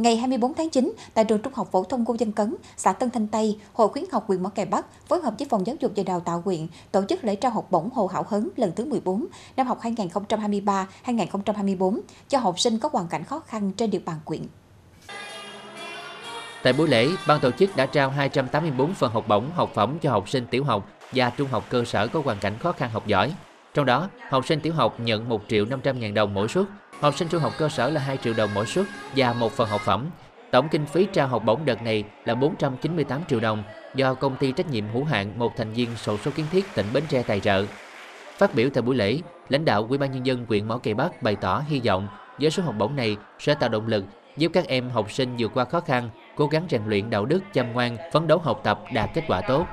Ngày 24 tháng 9, tại trường Trung học phổ thông Ngô Dân Cấn, xã Tân Thanh Tây, Hội khuyến học huyện Mỏ Cày Bắc phối hợp với Phòng Giáo dục và Đào tạo huyện tổ chức lễ trao học bổng Hồ Hảo Hấn lần thứ 14 năm học 2023-2024 cho học sinh có hoàn cảnh khó khăn trên địa bàn huyện. Tại buổi lễ, ban tổ chức đã trao 284 phần học bổng học phẩm cho học sinh tiểu học và trung học cơ sở có hoàn cảnh khó khăn học giỏi. Trong đó, học sinh tiểu học nhận 1 triệu 500 ngàn đồng mỗi suất, học sinh trung học cơ sở là 2 triệu đồng mỗi suất và một phần học phẩm. Tổng kinh phí trao học bổng đợt này là 498 triệu đồng do công ty trách nhiệm hữu hạn một thành viên sổ số kiến thiết tỉnh Bến Tre tài trợ. Phát biểu tại buổi lễ, lãnh đạo Ủy ban nhân dân huyện Mỏ Cày Bắc bày tỏ hy vọng với số học bổng này sẽ tạo động lực giúp các em học sinh vượt qua khó khăn, cố gắng rèn luyện đạo đức chăm ngoan, phấn đấu học tập đạt kết quả tốt.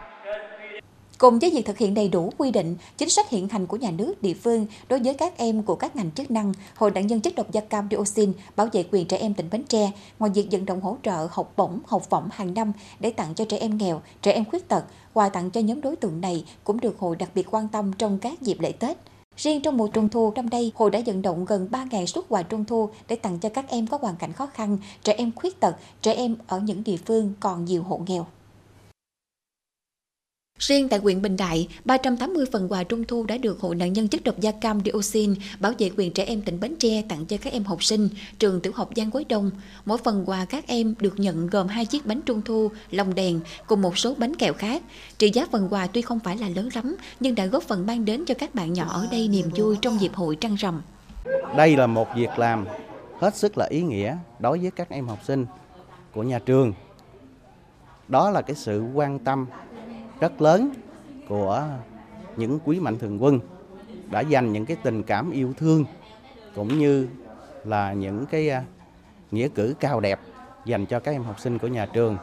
Cùng với việc thực hiện đầy đủ quy định, chính sách hiện hành của nhà nước, địa phương đối với các em của các ngành chức năng, Hội nạn nhân chất độc da cam dioxin bảo vệ quyền trẻ em tỉnh Bến Tre, ngoài việc vận động hỗ trợ học bổng, học phẩm hàng năm để tặng cho trẻ em nghèo, trẻ em khuyết tật, quà tặng cho nhóm đối tượng này cũng được hội đặc biệt quan tâm trong các dịp lễ Tết. Riêng trong mùa trung thu năm nay, hội đã vận động gần 3.000 suất quà trung thu để tặng cho các em có hoàn cảnh khó khăn, trẻ em khuyết tật, trẻ em ở những địa phương còn nhiều hộ nghèo. Riêng tại huyện Bình Đại, 380 phần quà trung thu đã được Hội nạn nhân chất độc da cam dioxin bảo vệ quyền trẻ em tỉnh Bến Tre tặng cho các em học sinh trường tiểu học Giang Quế Đông. Mỗi phần quà các em được nhận gồm hai chiếc bánh trung thu, lồng đèn cùng một số bánh kẹo khác. Trị giá phần quà tuy không phải là lớn lắm nhưng đã góp phần mang đến cho các bạn nhỏ ở đây niềm vui trong dịp hội trăng rằm. Đây là một việc làm hết sức là ý nghĩa đối với các em học sinh của nhà trường. Đó là cái sự quan tâm rất lớn của những quý mạnh thường quân đã dành những cái tình cảm yêu thương cũng như là những cái à, nghĩa cử cao đẹp dành cho các em học sinh của nhà trường.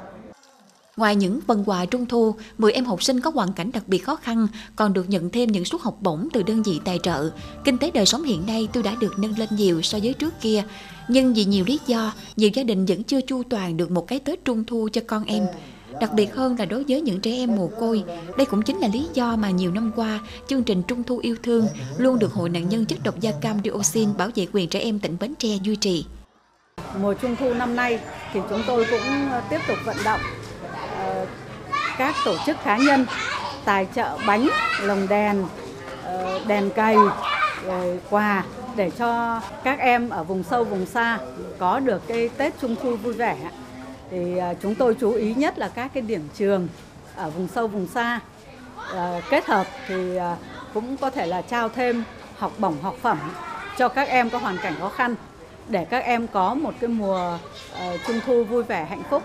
Ngoài những phần quà trung thu, 10 em học sinh có hoàn cảnh đặc biệt khó khăn còn được nhận thêm những suất học bổng từ đơn vị tài trợ. Kinh tế đời sống hiện nay tôi đã được nâng lên nhiều so với trước kia, nhưng vì nhiều lý do, nhiều gia đình vẫn chưa chu toàn được một cái Tết trung thu cho con em. Đặc biệt hơn là đối với những trẻ em mồ côi, đây cũng chính là lý do mà nhiều năm qua, chương trình Trung thu yêu thương luôn được Hội nạn nhân chất độc da cam dioxin bảo vệ quyền trẻ em tỉnh Bến Tre duy trì. Mùa Trung thu năm nay thì chúng tôi cũng ờ, tiếp tục vận động ờ, các tổ chức cá nhân tài trợ bánh, lồng đèn, ờ, đèn cầy, rồi quà để cho các em ở vùng sâu vùng xa có được cái Tết Trung thu vui vẻ thì à, chúng tôi chú ý nhất là các cái điểm trường ở vùng sâu vùng xa à, kết hợp thì à, cũng có thể là trao thêm học bổng học phẩm cho các em có hoàn cảnh khó khăn để các em có một cái mùa ờ, trung thu vui vẻ hạnh phúc.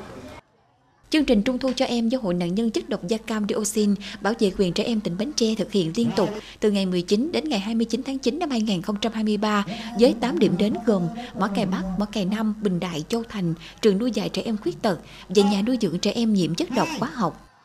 Chương trình Trung thu cho em do Hội nạn nhân chất độc da cam dioxin bảo vệ quyền trẻ em tỉnh Bến Tre thực hiện liên tục từ ngày 19 đến ngày 29 tháng 9 năm 2023 với 8 điểm đến gồm Mỏ Cày Bắc, Mỏ Cày Nam, Bình Đại, Châu Thành, trường nuôi dạy trẻ em khuyết tật và nhà nuôi dưỡng trẻ em nhiễm chất độc hóa học.